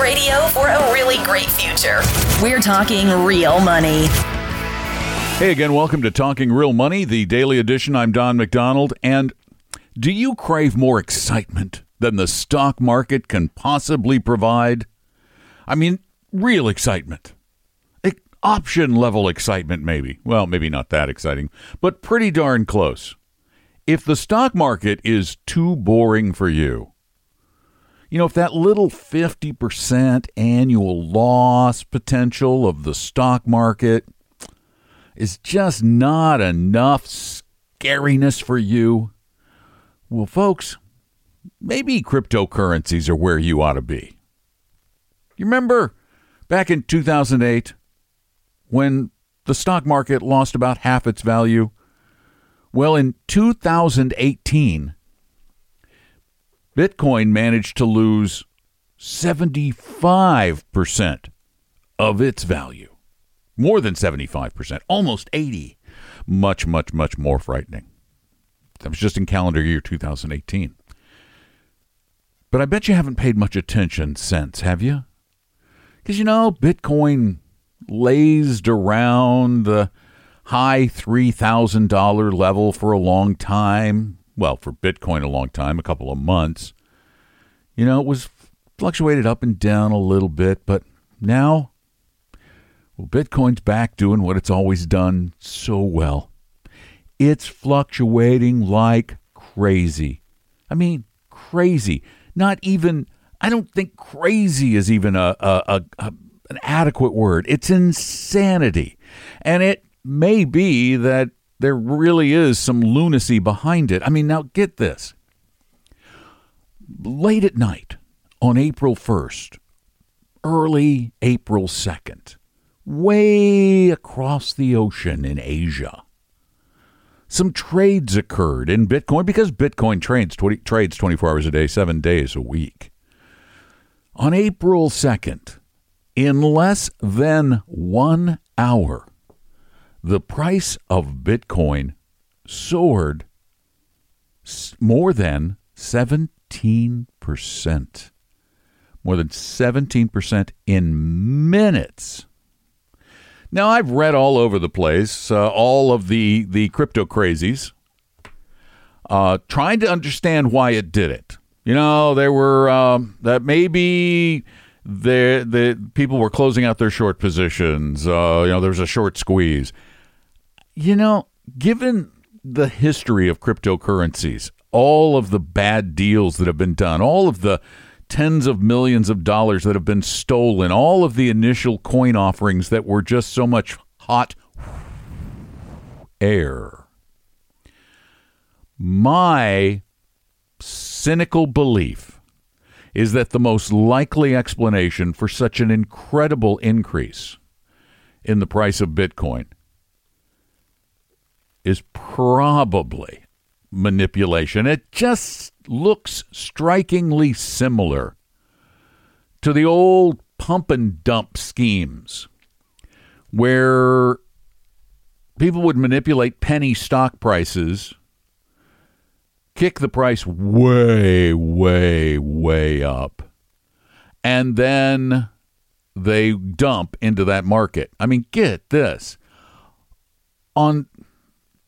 Radio for a really great future. We're talking real money. Hey again, welcome to Talking Real Money, the daily edition. I'm Don McDonald. And do you crave more excitement than the stock market can possibly provide? I mean, real excitement. Option level excitement, maybe. Well, maybe not that exciting, but pretty darn close. If the stock market is too boring for you, you know, if that little 50% annual loss potential of the stock market is just not enough scariness for you, well, folks, maybe cryptocurrencies are where you ought to be. You remember back in 2008 when the stock market lost about half its value? Well, in 2018, Bitcoin managed to lose 75% of its value. More than 75%, almost 80. Much, much, much more frightening. That was just in calendar year 2018. But I bet you haven't paid much attention since, have you? Because you know, Bitcoin lazed around the high $3,000 level for a long time. Well, for Bitcoin, a long time, a couple of months. You know, it was fluctuated up and down a little bit, but now, well, Bitcoin's back doing what it's always done so well. It's fluctuating like crazy. I mean, crazy. Not even, I don't think crazy is even a, a, a, a an adequate word. It's insanity. And it may be that there really is some lunacy behind it. I mean, now get this. Late at night on April 1st, early April 2nd, way across the ocean in Asia, some trades occurred in Bitcoin because Bitcoin trades 20, trades 24 hours a day, seven days a week. On April 2nd, in less than one hour, the price of Bitcoin soared more than 17%. More than 17% in minutes. Now, I've read all over the place, uh, all of the, the crypto crazies, uh, trying to understand why it did it. You know, there were um, that maybe the the people were closing out their short positions. Uh, you know, there was a short squeeze. You know, given the history of cryptocurrencies, all of the bad deals that have been done, all of the tens of millions of dollars that have been stolen, all of the initial coin offerings that were just so much hot air. My cynical belief is that the most likely explanation for such an incredible increase in the price of Bitcoin is probably manipulation. It just looks strikingly similar to the old pump and dump schemes where people would manipulate penny stock prices, kick the price way, way, way up, and then they dump into that market. I mean, get this. On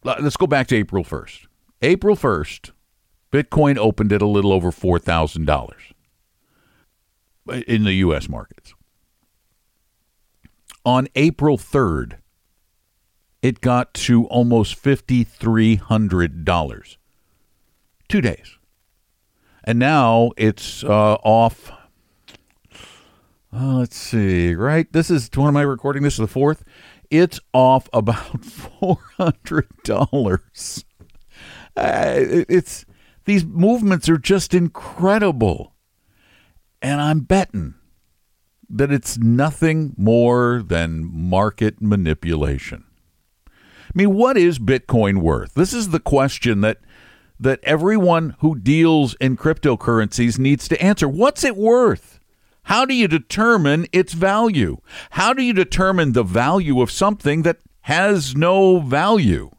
let's go back to April 1st. April 1st, Bitcoin opened at a little over $4,000 in the U.S. markets. On April 3rd, it got to almost $5,300. Two days. And now it's uh, off. Uh, let's see, right? This is when am I recording? This is the fourth. It's off about four hundred dollars. It's These movements are just incredible. And I'm betting that it's nothing more than market manipulation. I mean, what is Bitcoin worth? This is the question that that everyone who deals in cryptocurrencies needs to answer. What's it worth? How do you determine its value? How do you determine the value of something that has no value?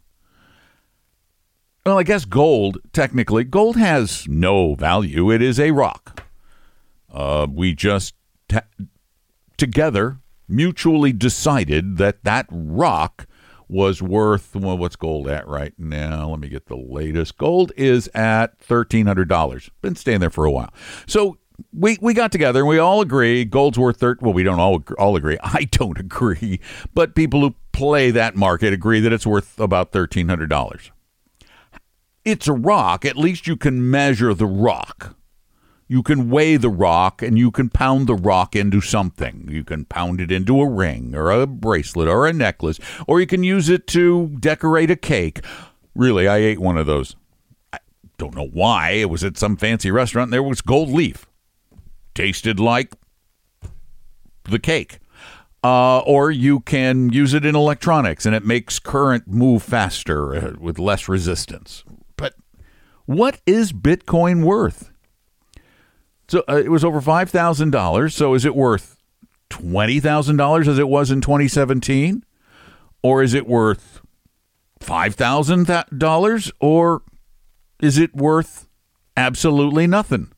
Well, I guess gold, technically, gold has no value. It is a rock. Uh, we just t- together mutually decided that that rock was worth well what's gold at right now let me get the latest gold is at $1300 been staying there for a while so we we got together and we all agree gold's worth 13 well we don't all all agree i don't agree but people who play that market agree that it's worth about $1300 it's a rock at least you can measure the rock you can weigh the rock and you can pound the rock into something. You can pound it into a ring or a bracelet or a necklace, or you can use it to decorate a cake. Really, I ate one of those. I don't know why. It was at some fancy restaurant and there was gold leaf. Tasted like the cake. Uh, or you can use it in electronics and it makes current move faster uh, with less resistance. But what is Bitcoin worth? So uh, it was over five thousand dollars. So is it worth twenty thousand dollars as it was in 2017, or is it worth five thousand dollars, or is it worth absolutely nothing?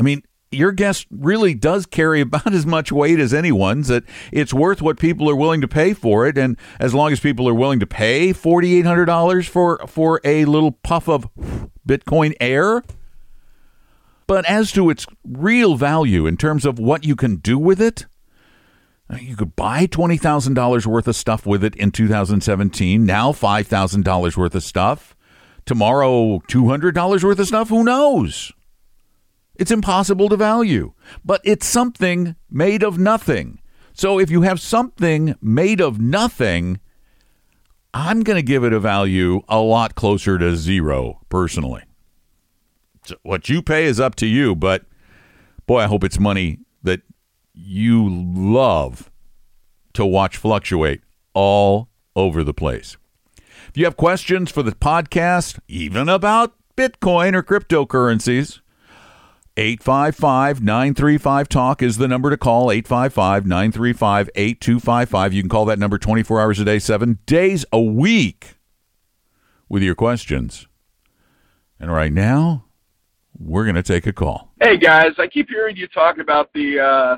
I mean, your guess really does carry about as much weight as anyone's. That it's worth what people are willing to pay for it, and as long as people are willing to pay forty eight hundred dollars for for a little puff of Bitcoin air but as to its real value in terms of what you can do with it, uh, you could buy $20,000 worth of stuff with it in 2017, now $5,000 worth of stuff. Tomorrow, $200 worth of stuff? Who knows? It's impossible to value, but it's something made of nothing. So if you have something made of nothing, I'm going to give it a value a lot closer to zero personally what you pay is up to you, but boy, I hope it's money that you love to watch fluctuate all over the place. If you have questions for the podcast, even about Bitcoin or cryptocurrencies, 855 935 Talk is the number to call. 855 935 8255. You can call that number 24 hours a day, seven days a week with your questions. And right now, we're going to take a call. Hey guys, I keep hearing you talk about the uh,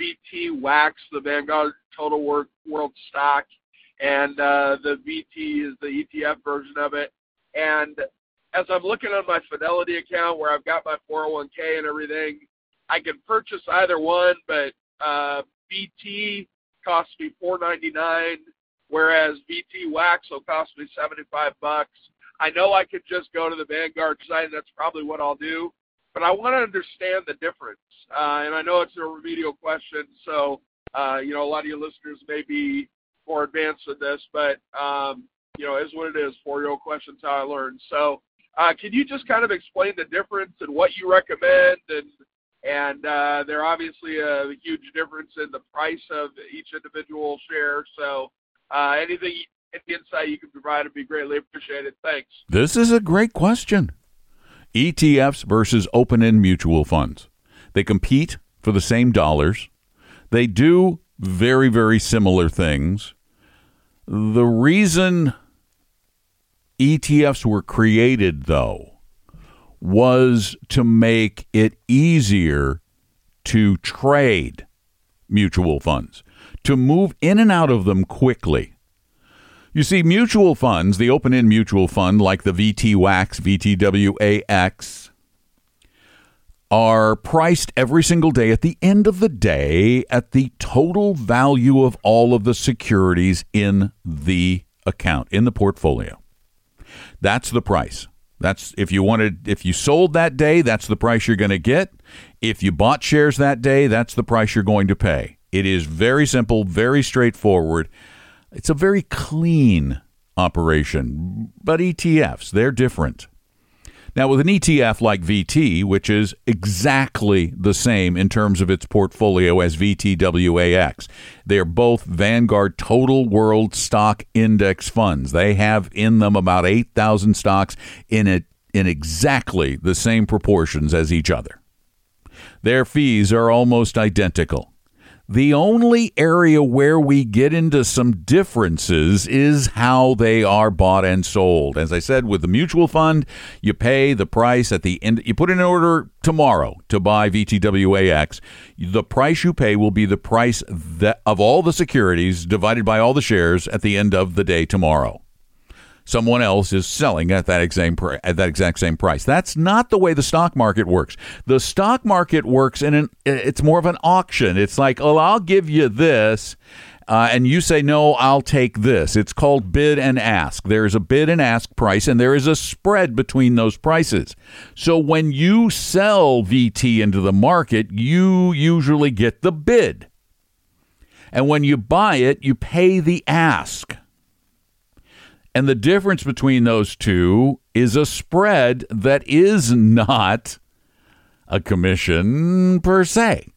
VTWAX, the Vanguard Total World, World Stock, and uh, the VT is the ETF version of it. And as I'm looking on my Fidelity account where I've got my 401k and everything, I can purchase either one, but uh, VT costs me 4.99, whereas VTWAX will cost me 75 bucks. I know I could just go to the Vanguard site, and that's probably what I'll do. But I want to understand the difference. Uh, and I know it's a remedial question, so uh, you know a lot of your listeners may be more advanced with this, but um, you know, is what it is. Four-year-old questions how I learned. So, uh, can you just kind of explain the difference and what you recommend? And and uh, there obviously a huge difference in the price of each individual share. So, uh, anything any insight you can provide would be greatly appreciated. Thanks. This is a great question. ETFs versus open end mutual funds. They compete for the same dollars. They do very, very similar things. The reason ETFs were created, though, was to make it easier to trade mutual funds, to move in and out of them quickly. You see, mutual funds, the open end mutual fund like the VTWAX, VTWAX, are priced every single day at the end of the day at the total value of all of the securities in the account, in the portfolio. That's the price. That's if you wanted if you sold that day, that's the price you're going to get. If you bought shares that day, that's the price you're going to pay. It is very simple, very straightforward. It's a very clean operation, but ETFs, they're different. Now, with an ETF like VT, which is exactly the same in terms of its portfolio as VTWAX, they are both Vanguard Total World Stock Index funds. They have in them about 8,000 stocks in it in exactly the same proportions as each other. Their fees are almost identical. The only area where we get into some differences is how they are bought and sold. As I said, with the mutual fund, you pay the price at the end. You put in an order tomorrow to buy VTWAX. The price you pay will be the price that, of all the securities divided by all the shares at the end of the day tomorrow someone else is selling at that exact at that exact same price. That's not the way the stock market works. The stock market works in an it's more of an auction. It's like, "Oh, I'll give you this." Uh, and you say no, I'll take this. It's called bid and ask. There is a bid and ask price, and there is a spread between those prices. So when you sell VT into the market, you usually get the bid. And when you buy it, you pay the ask. And the difference between those two is a spread that is not a commission per se.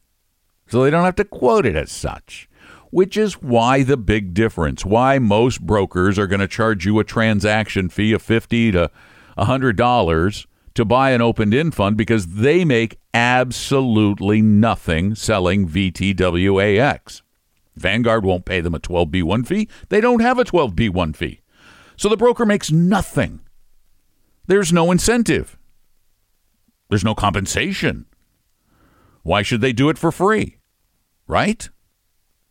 So they don't have to quote it as such, which is why the big difference, why most brokers are going to charge you a transaction fee of 50 to $100 to buy an opened in fund because they make absolutely nothing selling VTWAX. Vanguard won't pay them a 12B1 fee. They don't have a 12B1 fee. So the broker makes nothing. There's no incentive. There's no compensation. Why should they do it for free? Right?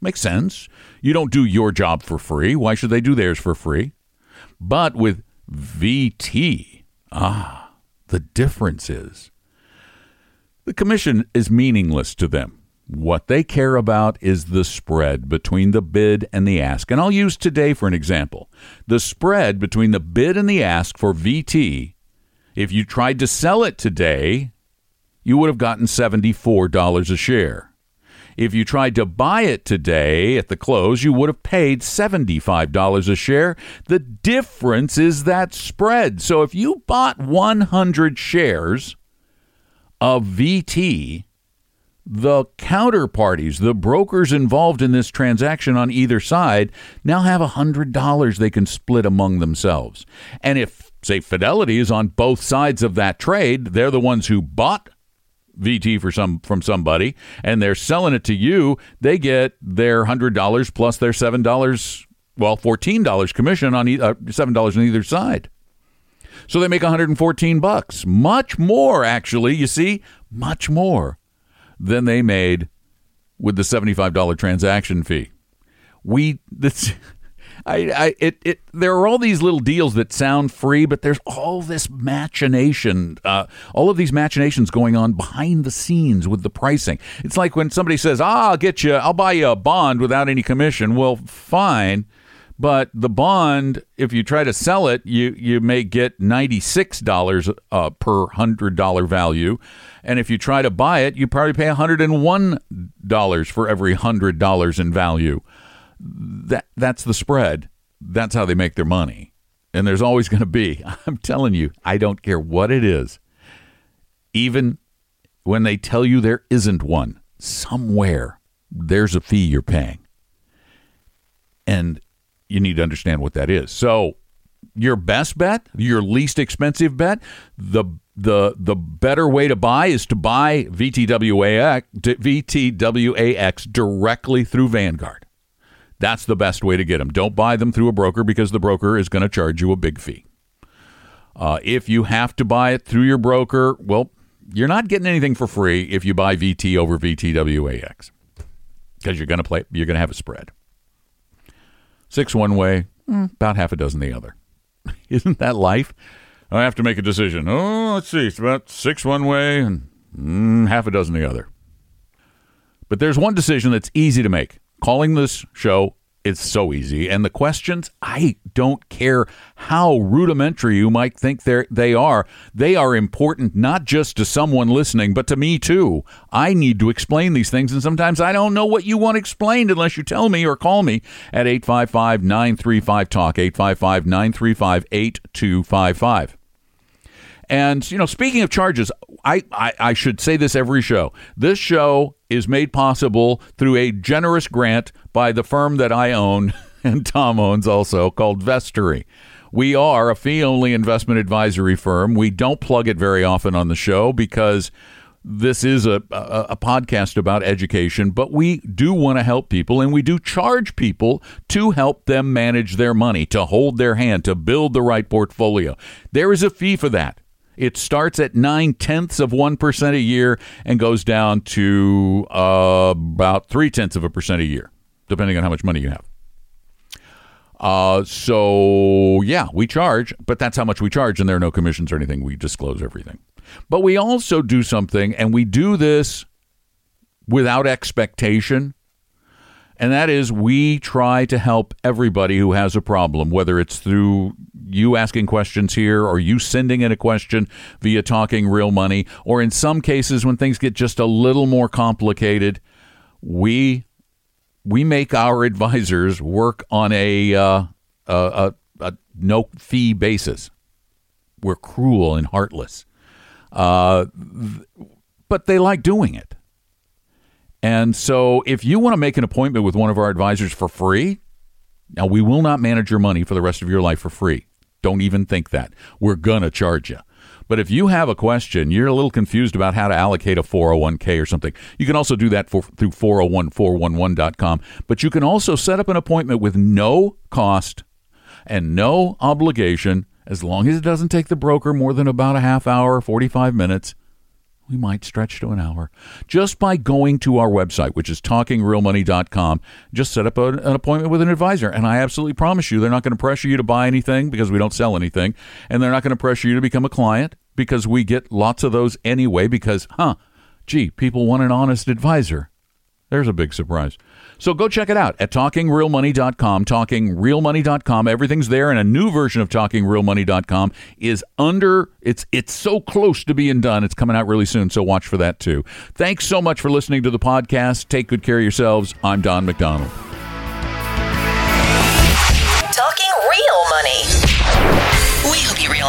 Makes sense. You don't do your job for free. Why should they do theirs for free? But with VT, ah, the difference is the commission is meaningless to them. What they care about is the spread between the bid and the ask. And I'll use today for an example. The spread between the bid and the ask for VT, if you tried to sell it today, you would have gotten $74 a share. If you tried to buy it today at the close, you would have paid $75 a share. The difference is that spread. So if you bought 100 shares of VT, the counterparties, the brokers involved in this transaction on either side, now have $100 they can split among themselves. And if, say, Fidelity is on both sides of that trade, they're the ones who bought VT for some from somebody and they're selling it to you, they get their $100 plus their $7, well, $14 commission on e- uh, $7 on either side. So they make 114 bucks. Much more actually, you see, much more than they made with the $75 transaction fee. We this I, I it, it there are all these little deals that sound free, but there's all this machination, uh, all of these machinations going on behind the scenes with the pricing. It's like when somebody says, "Ah, I'll get you, I'll buy you a bond without any commission." Well, fine, but the bond, if you try to sell it, you you may get ninety six dollars uh, per hundred dollar value. And if you try to buy it, you probably pay $101 for every $100 in value. That that's the spread. That's how they make their money. And there's always going to be, I'm telling you, I don't care what it is. Even when they tell you there isn't one, somewhere there's a fee you're paying. And you need to understand what that is. So, your best bet, your least expensive bet, the the the better way to buy is to buy VTWAX VTWAX directly through Vanguard. That's the best way to get them. Don't buy them through a broker because the broker is going to charge you a big fee. Uh, if you have to buy it through your broker, well, you're not getting anything for free if you buy VT over VTWAX because you're going to play. You're going to have a spread. Six one way, mm. about half a dozen the other. Isn't that life? I have to make a decision. Oh, let's see. It's about six one way and mm, half a dozen the other. But there's one decision that's easy to make. Calling this show it's so easy. And the questions, I don't care how rudimentary you might think they they are. They are important not just to someone listening, but to me too. I need to explain these things, and sometimes I don't know what you want explained unless you tell me or call me at 855-935-TALK, 855-935-8255. And you know, speaking of charges, I, I, I should say this every show. This show is made possible through a generous grant by the firm that I own and Tom owns also called Vestory. We are a fee only investment advisory firm. We don't plug it very often on the show because this is a, a, a, podcast about education, but we do want to help people and we do charge people to help them manage their money, to hold their hand, to build the right portfolio. There is a fee for that. It starts at nine tenths of 1% a year and goes down to uh, about three tenths of a percent a year, depending on how much money you have. Uh, so yeah, we charge, but that's how much we charge, and there are no commissions or anything. We disclose everything. But we also do something, and we do this without expectation. And that is, we try to help everybody who has a problem, whether it's through you asking questions here or you sending in a question via Talking Real Money, or in some cases when things get just a little more complicated, we we make our advisors work on a, uh, a, a, a no fee basis. We're cruel and heartless, uh, but they like doing it. And so, if you want to make an appointment with one of our advisors for free, now we will not manage your money for the rest of your life for free. Don't even think that. We're going to charge you. But if you have a question, you're a little confused about how to allocate a 401k or something, you can also do that for, through 401411.com. But you can also set up an appointment with no cost and no obligation as long as it doesn't take the broker more than about a half hour, 45 minutes we might stretch to an hour just by going to our website, which is talkingrealmoney.com. Just set up a, an appointment with an advisor. And I absolutely promise you, they're not going to pressure you to buy anything because we don't sell anything. And they're not going to pressure you to become a client because we get lots of those anyway. Because, huh, gee, people want an honest advisor. There's a big surprise. So go check it out at talkingrealmoney.com, talkingrealmoney.com. Everything's there and a new version of talkingrealmoney.com is under it's it's so close to being done. It's coming out really soon, so watch for that too. Thanks so much for listening to the podcast. Take good care of yourselves. I'm Don McDonald.